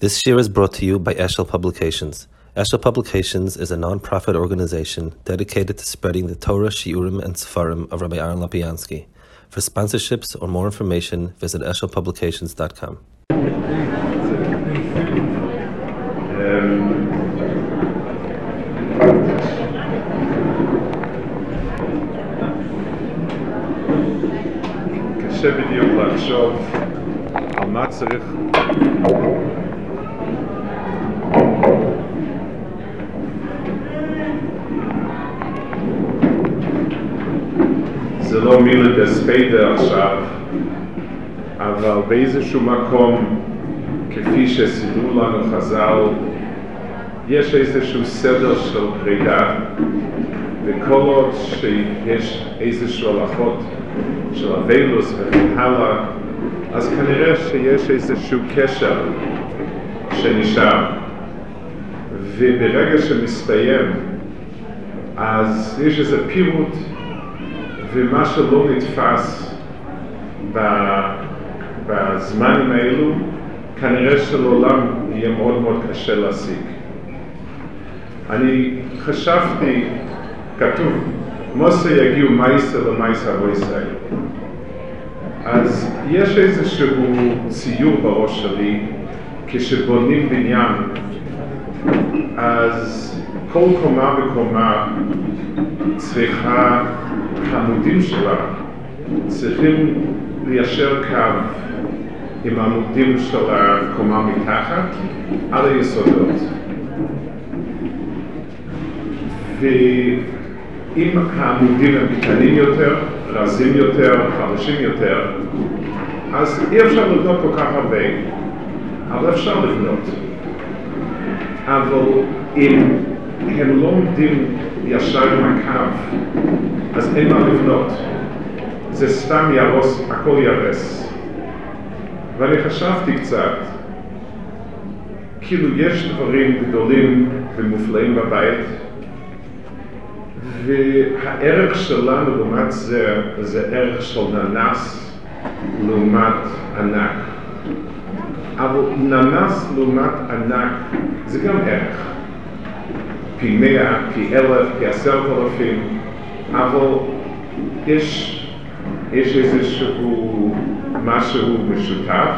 This year is brought to you by Eshel Publications. Eshel Publications is a non-profit organization dedicated to spreading the Torah, Shiurim, and Sefarim of Rabbi Aaron Lapiansky. For sponsorships or more information, visit eshelpublications.com. קשה בדיוק לחשוב על מה צריך זה לא מילה דספיידה עכשיו, אבל באיזשהו מקום, כפי שסידרו לנו חז"ל, יש איזשהו סדר של פרידה, וכל עוד שיש איזשהו הלכות של אבילוס וכן הלאה, אז כנראה שיש איזשהו קשר שנשאר. וברגע שמסתיים, אז יש איזה פירוט, ומה שלא נתפס בזמנים האלו, כנראה שלעולם יהיה מאוד מאוד קשה להשיג. אני חשבתי, כתוב, מוסר יגיעו מייסר למייסר אבויסאי. אז יש איזשהו ציור בראש שלי, כשבונים בניין, אז כל קומה וקומה צריכה, העמודים שלה צריכים ליישר קו עם העמודים של הקומה מתחת על היסודות. ואם העמודים הם קטנים יותר, רזים יותר, חדשים יותר, אז אי אפשר לבנות כל כך הרבה, אבל אפשר לבנות. אבל אם הם לא עומדים ישר עם הקו, אז אין מה לבנות. זה סתם יהרוס, הכל יהרס. ואני חשבתי קצת, כאילו יש דברים גדולים ומופלאים בבית, והערך שלנו לעומת זה, זה ערך של ננס לעומת ענק. אבל ננס לעומת ענק זה גם ערך. פי מאה, פי אלף, פי עשרת אלפים, אבל יש, יש איזשהו משהו משותף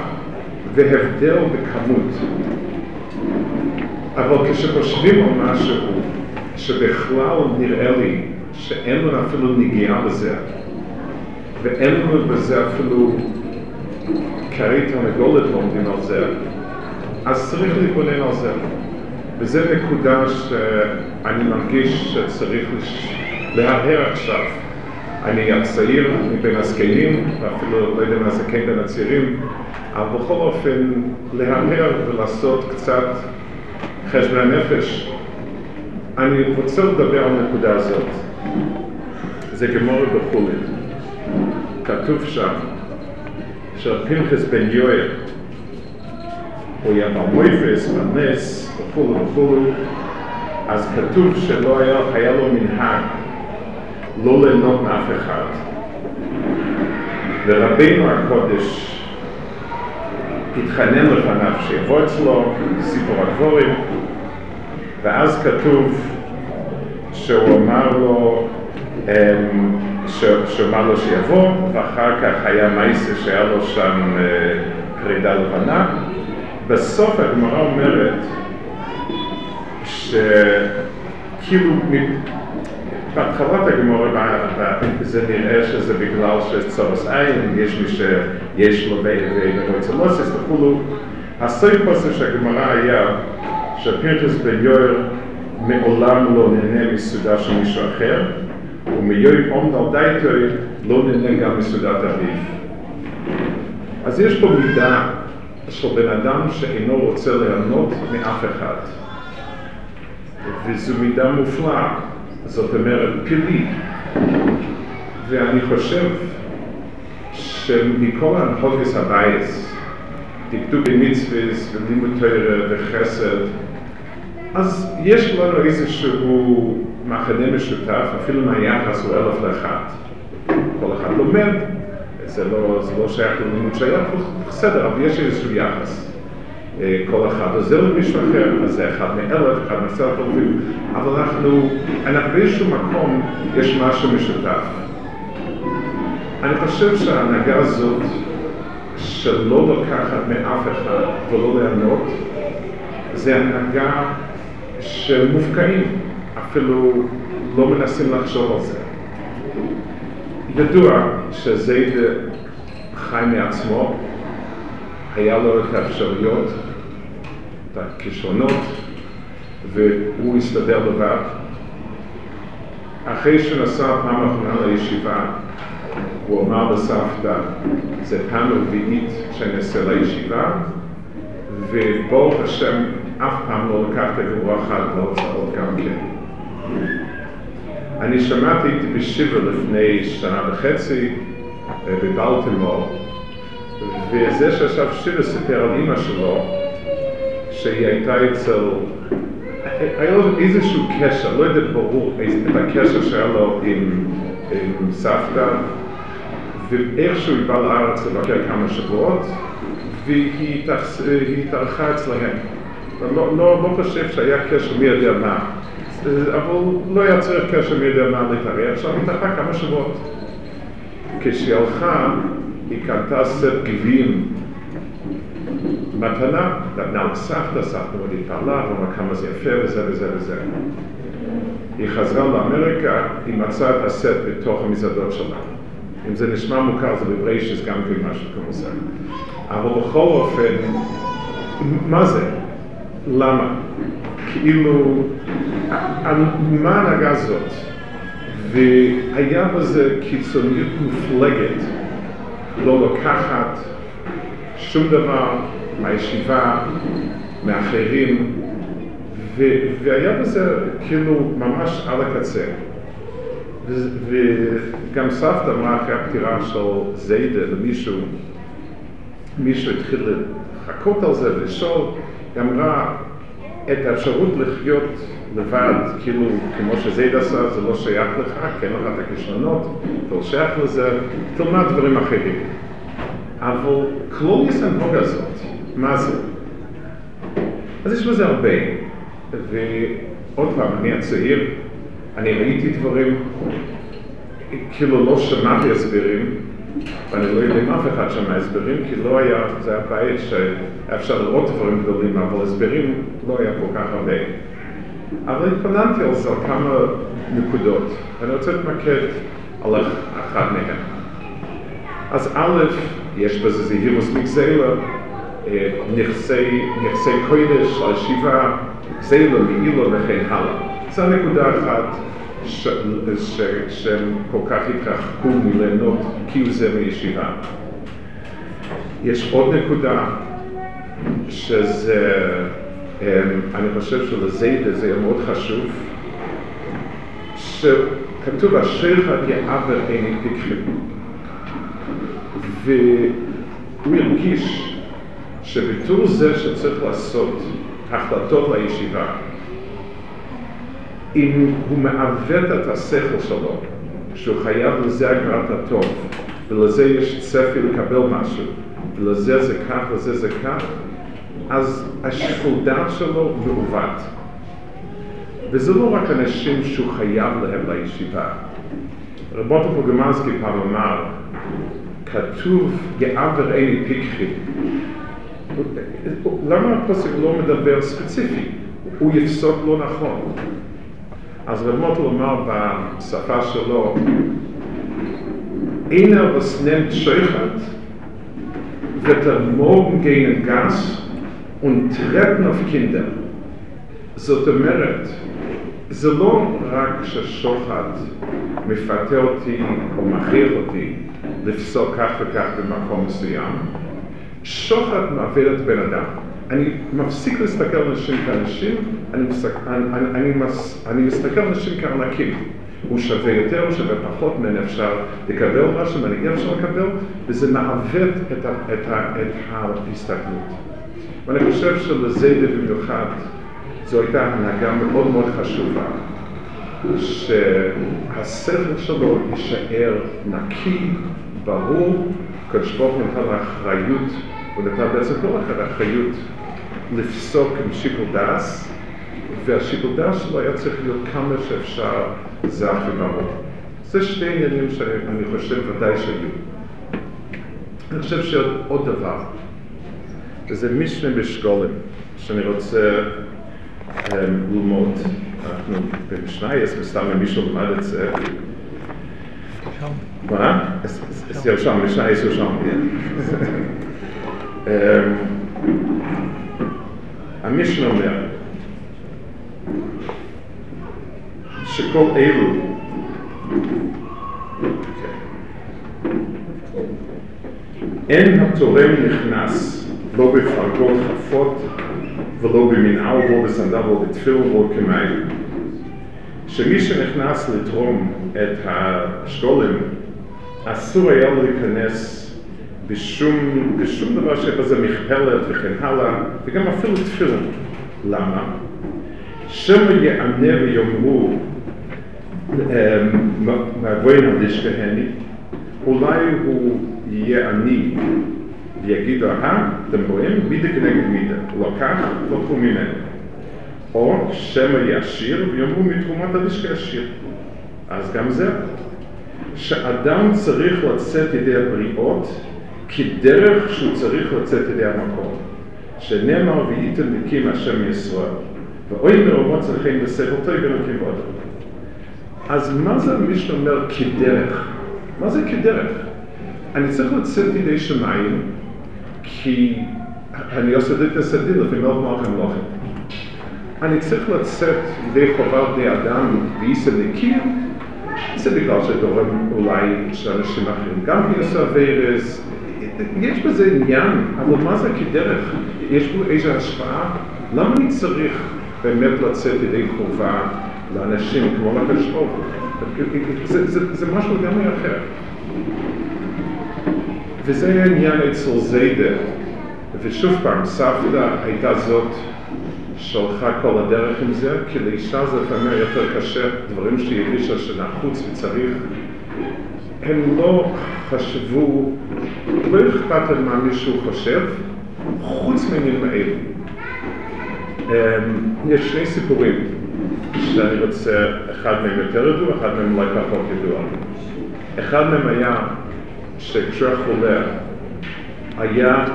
והבדל בכמות. אבל כשחושבים על משהו שבכלל נראה לי שאין לנו אפילו נגיעה בזה, ואין לנו בזה אפילו קרי תרנגולת לומדים על זה, אז צריך להתבונן על זה. וזה נקודה שאני מרגיש שצריך להרהר עכשיו. אני הצעיר מבין הזקנים, ואפילו לא יודע מה זה כן בין הצעירים, אבל בכל אופן להרהר ולעשות קצת חשבון הנפש. אני רוצה לדבר על הנקודה הזאת. זה גמור בחולין. כתוב שם שפנחס בן יואל הוא היה במויפס, בנס, וכולו וכולו, אז כתוב שלא היה, היה לו מנהג לא ליהנות מאף אחד. ורבינו הקודש התחנן לפניו שיבוא אצלו, סיפור הדבורים, ואז כתוב שהוא אמר לו, שהוא אמר לו שיבוא, ואחר כך היה מייסה שהיה לו שם פרידה לבנה. בסוף הגמרא אומרת שכאילו בהתחלת הגמרא זה נראה שזה בגלל שצורס עין, יש מי שיש לו ומועצלוסס וכולו. הסויפוסה של הגמרא היה שפרקס בן יואל מעולם לא נהנה מסעודה של מישהו אחר, ומיואל עומד דייטוי לא נהנה גם מסעודת אביו. אז יש פה מידה של בן אדם שאינו רוצה ליהנות מאף אחד. וזו מידה מופלאה, זאת אומרת פילי. ואני חושב שמכל ההנחוגס הבייס, דקדוק במצווס ולימוד תורה וחסד, אז יש לנו איזשהו מחנה משותף, אפילו מהיחס הוא אלף לאחד. כל אחד לומד, זה לא, זה לא שייך ללימוד שייך, בסדר, אבל יש איזשהו יחס. כל אחד עוזר למישהו אחר, אז זה אחד מאלף, אחד מעשרת אלפים, אבל אנחנו, אנחנו באיזשהו מקום, יש משהו משותף. אני חושב שההנהגה הזאת, שלא לוקחת מאף אחד ולא לענות, זה הנהגה שמופקעים, אפילו לא מנסים לחשוב על זה. ידוע שזייד חי מעצמו, היה לו את האפשרויות, את הכישרונות, והוא הסתדר לבד. אחרי שנסע פעם אחרונה לישיבה, הוא אמר לסבתא, זה פעם רביעית שאני אעשה לישיבה, וברוך השם, אף פעם לא לקחת גרוע אחד בהוצאות גם כן. אני שמעתי בשיבר לפני שנה וחצי אה, בבלטימור, וזה שישב שיבר סיפר על אימא שלו, שהיא הייתה אצל, היה לו איזשהו קשר, לא יודע ברור את הקשר שהיה לו עם, עם סבתא, ואיכשהו היא באה לארץ לבקר כמה שבועות, והיא התארחה אצלהם. לא, לא, לא חושב שהיה קשר מי יודע מה, אבל לא היה צריך קשר מי יודע מה להתארח, היא התארחה כמה שבועות. כשהיא הלכה, היא קנתה סט גביעים מתנה, נתנה לסבתא, סבתא מאוד התפעלה, ואמרה כמה זה יפה וזה וזה וזה. היא חזרה לאמריקה, היא מצאה את הסט בתוך המזוודות שלה. אם זה נשמע מוכר, זה בבריישס גם כן משהו כמוזה. אבל בכל אופן, מה זה? למה? כאילו, מה ההנהגה הזאת? והיה בזה קיצוניות מופלגת, לא לקחת שום דבר מהישיבה, מאחרים, והיה בזה כאילו ממש על הקצה. וגם סבתא אמרה אחרי הפטירה של זיידה למישהו, מישהו התחיל לחכות על זה ולשאול, היא אמרה את האפשרות לחיות לבד, כאילו כמו שזיידה עשה, זה לא שייך לך, כן לך את הכישלונות, אתה לא שייך לזה, תלמד דברים אחרים. אבל קלוניס הנהוג הזאת, מה זה? אז יש בזה הרבה, ועוד פעם, אני הצעיר, אני ראיתי דברים, כאילו לא שמעתי הסברים, ואני לא יודע אם אף אחד שמע הסברים, כי לא היה, זה היה בית שאפשר לראות דברים גדולים, אבל הסברים לא היה כל כך הרבה. אבל התפננתי על זה על כמה נקודות, ואני רוצה להתמקד על אחת מהן. אז א', יש בזה זהירוס מגזלה, נכסי, נכסי קודש, הישיבה, גזלה, מעילו וכן הלאה. זו נקודה אחת שהם כל כך התרחקו מליהנות כאילו זה מישיבה. יש עוד נקודה שזה, אני חושב שלזיידה זה מאוד חשוב, שכתוב אשריך יעבר עיני פיקחים. והוא הרגיש שבתור זה שצריך לעשות החלטות לישיבה, אם הוא מעוות את השכל שלו, שהוא חייב לזה הכרת הטוב, ולזה יש צפי לקבל משהו, ולזה זה כך, לזה זה כך, אז השיקול דעת שלו מעוות. וזה לא רק אנשים שהוא חייב להם לישיבה. רבותו פוגמנסקי פעם אמר, כתוב גאה וראי פיקחי. למה הפוסק לא מדבר ספציפי? הוא יפסוק לא נכון. אז רב מוטל אמר בשפה שלו, Scheuchert, wird er morgen gehen Gas und treten auf Kinder. זאת אומרת, זה לא רק ששוחד מפתה אותי או מכריח אותי לפסוק כך וכך במקום מסוים, שוחד מעביר את בן אדם. אני מפסיק להסתכל על אנשים כאנשים, אני, מסתכל, אני, אני, אני, מס, אני מסתכל על אנשים כארנקים. הוא שווה יותר, הוא שווה פחות, ממנו אפשר לקבל משהו, ממנו אי אפשר לקבל, וזה מעוות את, ה, את, ה, את ההסתכלות. ואני חושב שלזה במיוחד, זו הייתה הנהגה מאוד מאוד חשובה, שהשכל שלו יישאר נקי, ברור, קדוש ברוך הוא נתן אחריות, הוא נתן בעצם כל אחד אחריות לפסוק עם שיקול דס, והשיקול דס שלו היה צריך להיות כמה שאפשר זך וברור. זה שתי עניינים שאני חושב ודאי שהיו. אני חושב שעוד דבר, וזה משנה בשגולם, שאני רוצה um, ללמוד. אנחנו במשנייס, וסתם אם מישהו למד את זה. מה? זה ירשם, משנייס ירשם. המשנה אומר שכל אלו אין התורם נכנס לא בפרגות חפות ולא במנהל ולא בסנדל ולא בתפיל ולא כמיים. שמי שנכנס לתרום את השקולים אסור היה להיכנס בשום, בשום דבר שבזה מכפלת וכן הלאה, וגם אפילו תפילין. למה? שמא יענה ויאמרו מהגויין הלישכהני, אולי הוא יהיה עני ויגיד, אה, אתם רואים? מידה כנגד מידה. הוא לקח, לקחו ממנו. או שמא יעשיר ויאמרו מתרומת הלישכה ישיר. אז גם זה. שאדם צריך לצאת ידי הבריאות כדרך שהוא צריך לצאת ידי המקום. שנאמר וייתם נקים השם ישראל. ואוי מרומות צריכים טוב ונקים ועוד. אז מה זה המשנה אומר כדרך? מה זה כדרך? אני צריך לצאת ידי שמיים כי אני עושה את הסדיר לפעמים לא מוח המלוכים. אני צריך לצאת ידי חובה בני אדם ואיסא נקים זה בגלל שגורם אולי שאנשים אחרים גם יעשו אביירס, יש בזה עניין, אבל מה זה כדרך? יש פה איזו השפעה? למה אני צריך באמת לצאת ידי חובה לאנשים כמו לקדוש ברוך זה, זה משהו לגמרי אחר. וזה העניין אצל זיידה. ושוב פעם, סבתא הייתה זאת שהלכה כל הדרך עם זה, כי לאישה זה לפעמים יותר קשה, דברים שהיא הרגישה שנחוץ וצריך. הם לא חשבו, לא אכפת להם מה מישהו חושב, חוץ מעניינים האלה. יש שני סיפורים שאני רוצה, אחד מהם יותר ידוע, אחד מהם אולי פחות ידוע. אחד מהם היה שכשהוא חולה היה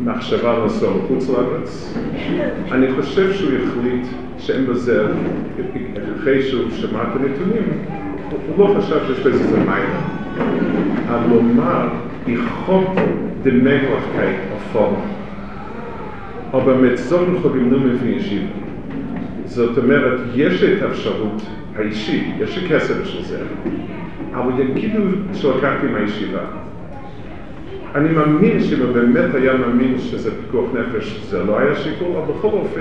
מחשבה לנסוע לחוץ לארץ. אני חושב שהוא החליט שאין בזה, אחרי שהוא שמע את הנתונים, הוא לא חשב שיש בזה איזה מיילה. אבל לומר, יחוק דמגלחקי הפורם. אבל מצורים חוגים לא מבין ישיבה. זאת אומרת, יש את האפשרות האישית, יש כסף בשביל זה, אבל יגידו שלקחתי מהישיבה. אני מאמין שאם הוא באמת היה מאמין שזה פיקוח נפש, זה לא היה שיקול, אבל בכל אופן,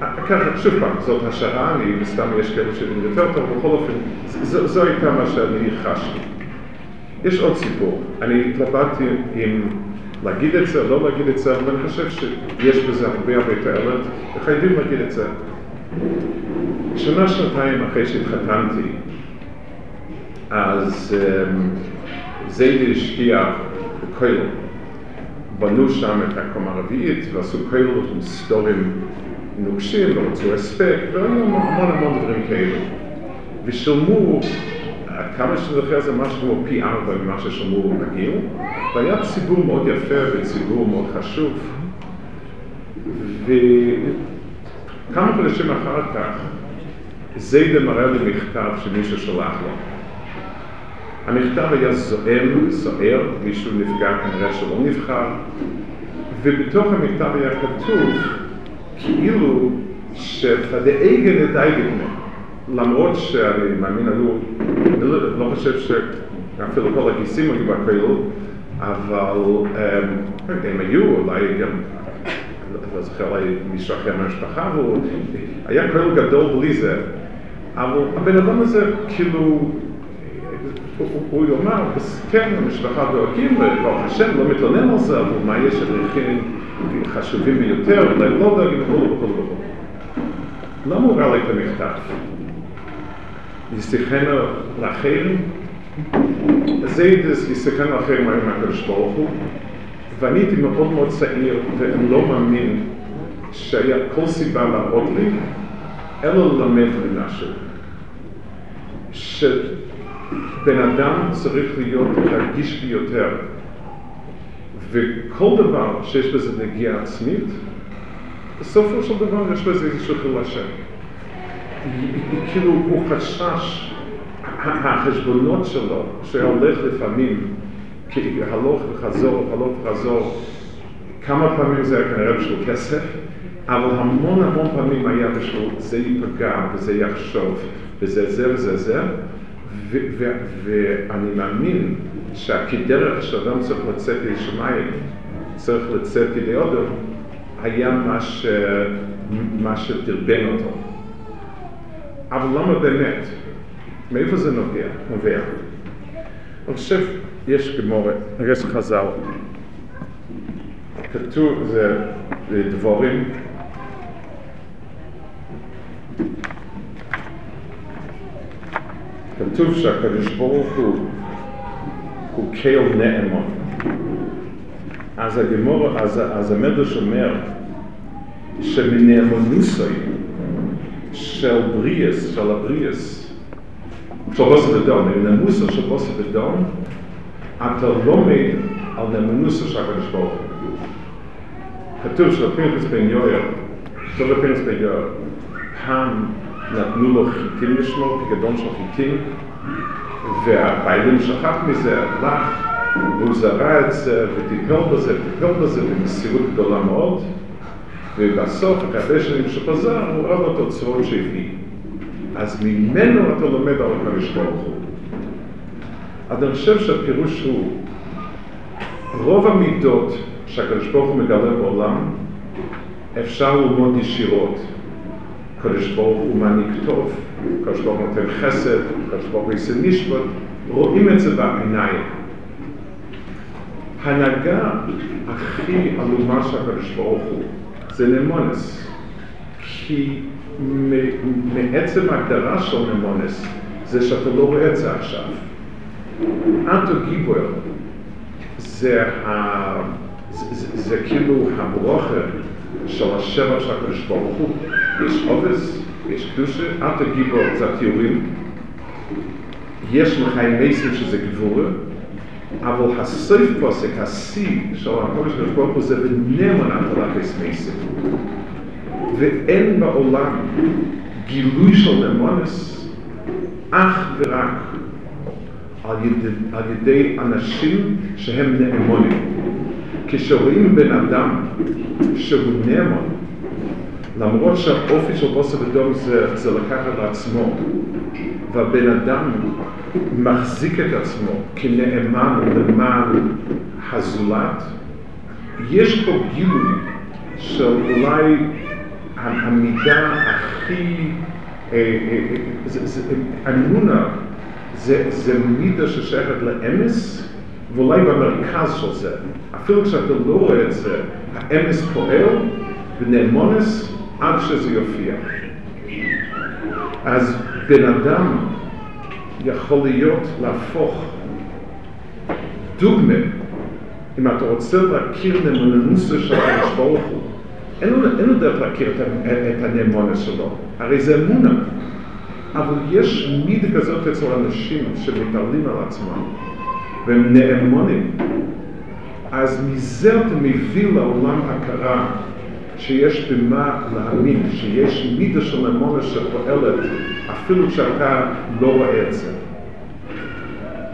ככה, שוב פעם, זאת השערה, אני, סתם יש כאלה שיודעים יותר טוב, בכל אופן, זו, הייתה מה שאני חשתי. יש עוד סיפור, אני התלבטתי אם להגיד את זה או לא להגיד את זה, אבל אני חושב שיש בזה הרבה הרבה תועלת, וחייבים להגיד את זה. שנה, שנתיים אחרי שהתחתנתי, אז זיידי השקיע בכולל. בנו שם את הקומה הרביעית ועשו כולל עם סטורים נוקשים ורצו הספק והיו המון המון דברים כאלה. ושילמו, כמה שאני זוכר זה משהו כמו פי ארבע ממה ששילמו רגיל, והיה ציבור מאוד יפה וציבור מאוד חשוב. וכמה חודשים אחר כך זיידה מראה לי מכתב שמישהו שלח לו. המכתב היה זועם, סוער, מישהו נפגע כנראה שלא נבחר, ובתוך המכתב היה כתוב כאילו שפדאיגן לדייגן, למרות שאני מאמין, אני לא, חושב שאפילו כל הכיסים היו בכאילו, אבל הם היו, אולי גם, לא זוכר, אולי מישהו אחר מהמשפחה, היה כאילו גדול בלי זה, אבל הבן אדם הזה כאילו הוא יאמר, כן, המשפחה דואגים, וברוך השם, לא מתלונן על זה, אבל מה יש ערכים חשובים ביותר, אולי לא דואגים וכו' וכו' וכו'. הוא ראה לי את המכתב? ישיחנו לאחרים? זה ישיחנו לאחרים מהקדוש ברוך הוא, ואני הייתי מאוד מאוד צעיר, ואני לא מאמין שהיה כל סיבה להראות לי, אלא ללמד לי משהו. שבן אדם צריך להיות רגיש ביותר, וכל דבר שיש בזה נגיעה עצמית, בסופו של דבר יש בזה איזשהו חילול. כאילו הוא חשש, החשבונות שלו, שהולך לפעמים, הלוך וחזור, הלוך וחזור, כמה פעמים זה היה כנראה בשביל כסף, אבל המון המון פעמים היה בשביל זה ייפגע וזה יחשוב וזה זה וזה זה, ואני מאמין שהכדרך שאדם צריך לצאת לשמיים, צריך לצאת ידי אודם, היה מה. מה שדרבן אותו. אבל למה באמת? מאיפה זה נובע? נובע. אני חושב, יש גמורת, יש חז"ל, כתוב, זה דבורים, כתוב שהקדוש ברוך הוא הוא קהל נאמון. אז הגמור, אז, אז המדרש אומר שמנאמונוסוי של בריאס, של הבריאס, של בוסר ודון, מנאמוסו של בוסר ודון, אתה לומד על נאמונוסו של הקדוש ברוך הוא. כתוב שלפינכס בן יויר, כתוב לפינכס בן יויר, פעם נתנו לו חיטים לשמור, פיקדון של חיטים, והבעלים שכח מזה, הלך, והוא זרע את זה, וטיפל בזה, טיפל בזה במסירות גדולה מאוד, ובסוף, אחרי שנים שחזר, הוא ראה תוצאות שהביא. אז ממנו אתה לומד על הקדוש ברוך הוא. אז אני חושב שהפירוש הוא, רוב המידות שהקדוש ברוך הוא מגלה בעולם, אפשר ללמוד ישירות. הקדוש ברוך הוא מעניק טוב, הקדוש ברוך הוא נותן חסד, הקדוש ברוך הוא יעשה משפט, רואים את זה בעיניים. ההנהגה הכי עלומה של הקדוש ברוך הוא זה נמונס, כי מעצם ההגדרה של נמונס זה שאתה לא רואה את זה עכשיו. אנטו גיבור זה. זה, זה, זה כאילו הברוכה של השבע של הקדוש ברוך הוא. יש עובס, יש קדושה, אנטו גיבור זה התיאורים. יש לחיים מייסים שזה גבורה, אבל הסוף פוסק, השיא של הקודש ברוך הוא זה ונאמן הטלת מייסים. ואין בעולם גילוי של נאמונס אך ורק על ידי, על ידי אנשים שהם נאמונים. כשרואים בן אדם שהוא נאמון, למרות שהאופי של בוסר ודום זה, זה לקחת לעצמו, והבן אדם מחזיק את עצמו כנאמן למען הזולת, יש פה גילוי של אולי המידה הכי, אמונה זה, זה מידה ששייכת לאמס, ואולי במרכז של זה. אפילו כשאתה לא רואה את זה, האמס פועל ונאמונס עד שזה יופיע. אז בן אדם יכול להיות להפוך דוגמה, אם אתה רוצה להכיר נאמנוסו של הקדוש ברוך הוא, אין לו, אין לו דרך להכיר את, את הנאמונס שלו, הרי זה אמונה. אבל יש מידה כזאת אצל אנשים שמתעלים על עצמם, והם נאמונים. אז מזה אתה מביא לעולם הכרה שיש במה להאמין, שיש מידה של אמונה שפועלת אפילו כשאתה לא רואה את זה.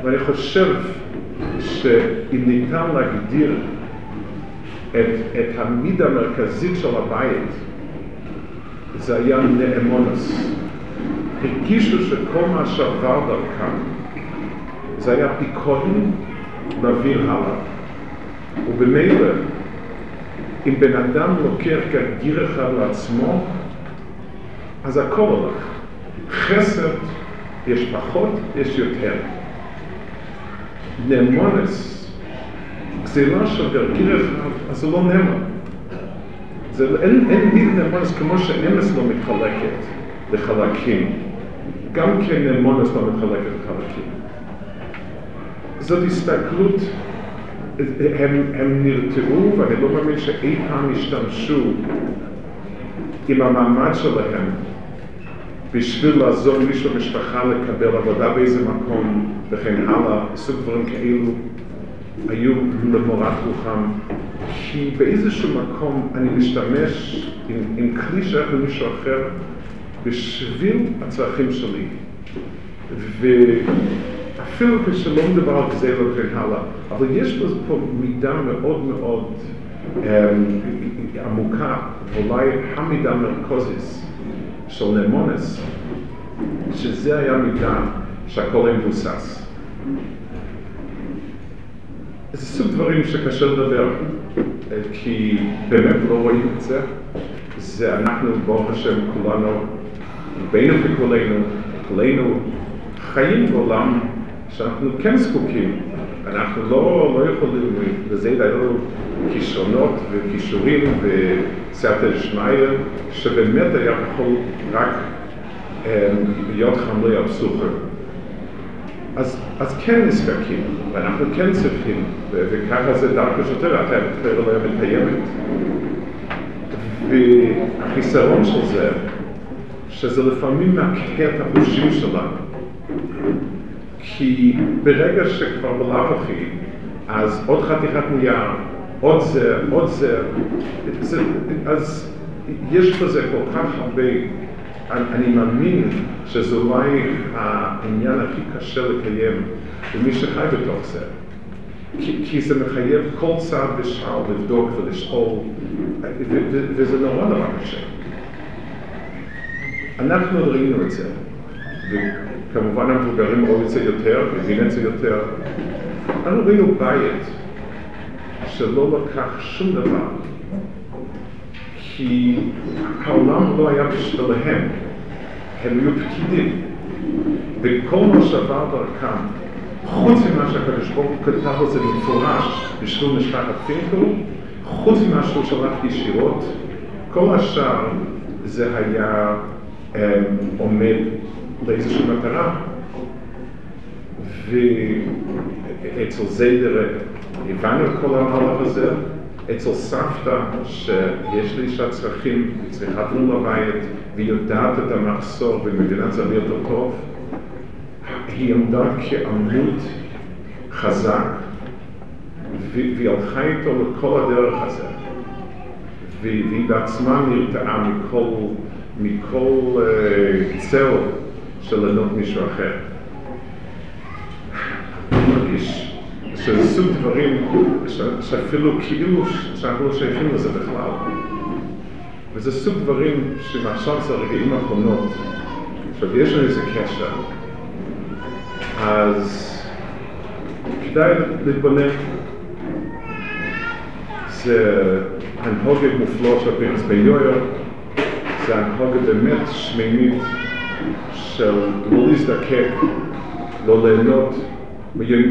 ואני חושב שאם ניתן להגדיר את, את המידה המרכזית של הבית, זה היה נאמונס. הרגישו שכל מה שעבר דרכם זה היה פיקודן להעביר הלאה. ובמילא, אם בן אדם לוקח כגיר אחד לעצמו, אז הכל הולך. חסד, יש פחות, יש יותר. נאמונס, גזירה של גרגיר אחד, אז זה לא נאמון. זה, אין, אין דין נאמונס כמו שאמס לא מתחלקת לחלקים. גם כן נאמונס לא מתחלקת לחלקים. זאת הסתכלות, הם, הם נרתעו, ואני לא מאמין שאי פעם השתמשו עם המעמד שלהם בשביל לעזור מישהו במשפחה לקבל עבודה באיזה מקום וכן הלאה, סוג דברים כאלו היו למורת רוחם כי באיזשהו מקום אני משתמש עם, עם כלי שייך למישהו אחר בשביל הצרכים שלי ואפילו כשלא מדבר על גזירה וכן הלאה אבל יש פה מידה מאוד מאוד אמ, עמוקה, אולי המידה המרכזית של נמונס, שזה היה מידה שהכל מבוסס. זה סוג דברים שקשה לדבר, כי באמת לא רואים את זה. זה אנחנו, ברוך השם, כולנו, בינו ככולנו, כולנו חיים בעולם שאנחנו כן זקוקים. אנחנו לא, לא יכולים, לזה היו כישרונות וכישורים וסייעתא דשמיא, שבאמת היה יכול רק להיות חמלי הפסוחים. אז, אז כן נזקקים, ואנחנו כן צריכים, וככה זה דווקא שוטר, אתה יותר לא מתקיימת. והחיסרון של זה, שזה לפעמים מעקה את החושים שלנו. כי ברגע שכבר בלאו הכי, אז עוד חתיכת נייר, עוד זה, עוד זה, זה, אז יש בזה כל כך הרבה, אני, אני מאמין שזה אולי העניין הכי קשה לקיים למי שחי בתוך זה. כי, כי זה מחייב כל צעד ושער לבדוק ולשאול, וזה נורא נורא קשה. אנחנו ראינו את זה, וכמובן המבוגרים ראו את זה יותר, מבין את זה יותר. אנחנו ראינו בית שלא לקח שום דבר, כי העולם לא היה בשבילהם, הם היו פקידים, וכל מה שעבר דרכם, חוץ ממה שהקדוש ברוך הוא כתב על זה במפורש בשביל משפחת פינקל, חוץ ממה שהוא שלח ישירות, כל השאר זה היה um, עומד לאיזושהי מטרה. ואצל זיידר הבנו את כל המהלך הזה, אצל סבתא שיש לי אישה צרכים, היא צריכה תלום בבית, והיא יודעת את המחסור ומבינה את זה יותר טוב, היא עמדה כעמוד חזק, והיא הלכה איתו לכל הדרך הזה, והיא בעצמה נרתעה מכל, מכל uh, צל של לענות מישהו אחר. אני מרגיש שזה סוג דברים שאפילו כאילו שאנחנו לא שייכים לזה בכלל. וזה סוג דברים שמעכשיו זה הרגעים האחרונות, עכשיו יש לנו איזה קשר, אז כדאי להתבונן. זה הנהוגת מופלא של פרס ביואר, זה הנהוגת באמת שמימית של לא להזדקק, לא ליהנות,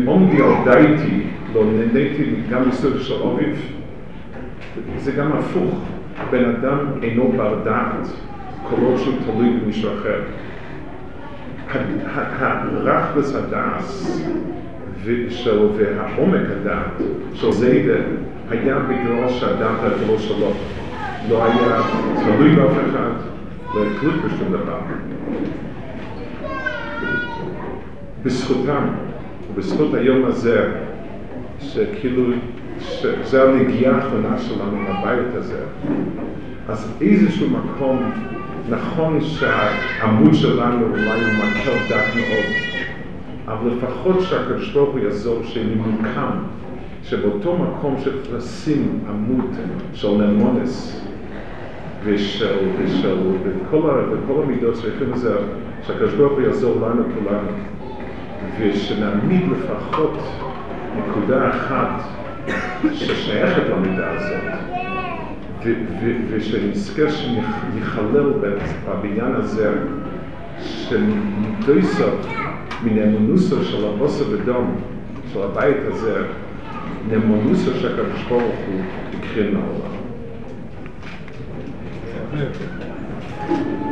עומדי על דייתי, לא נהניתי גם מסוג של אביב. זה גם הפוך, בן אדם אינו בר דעת, עוד שהוא תלוי במישהו אחר. הרחבס הדס והעומק הדעת של זיידה היה בגלל שהדעת היה שלו. לא היה תלוי באף אחד, לא תלות בשום דבר. בזכותם, ובזכות היום הזה, שכאילו, שזה הנגיעה האחרונה שלנו בבית הזה, אז איזשהו מקום, נכון שהעמוד שלנו אולי הוא מקל דק מאוד, אבל לפחות שהקדוש ברוך הוא יעזור שנמוקם, שבאותו מקום שצריך עמוד של נמונס ושל, ושל, וכל, וכל המידות צריכים לזה, שהקדוש ברוך הוא יעזור לנו כולנו. ושנעמיד לפחות נקודה אחת ששייכת למידה הזאת, ושנזכה שניכלל בבניין הזה, שנדויסות מן אמונוסו של הבוסר ודום, של הבית הזה, נאמונוסו שהקדוש ברוך הוא הקרין לעולם. É.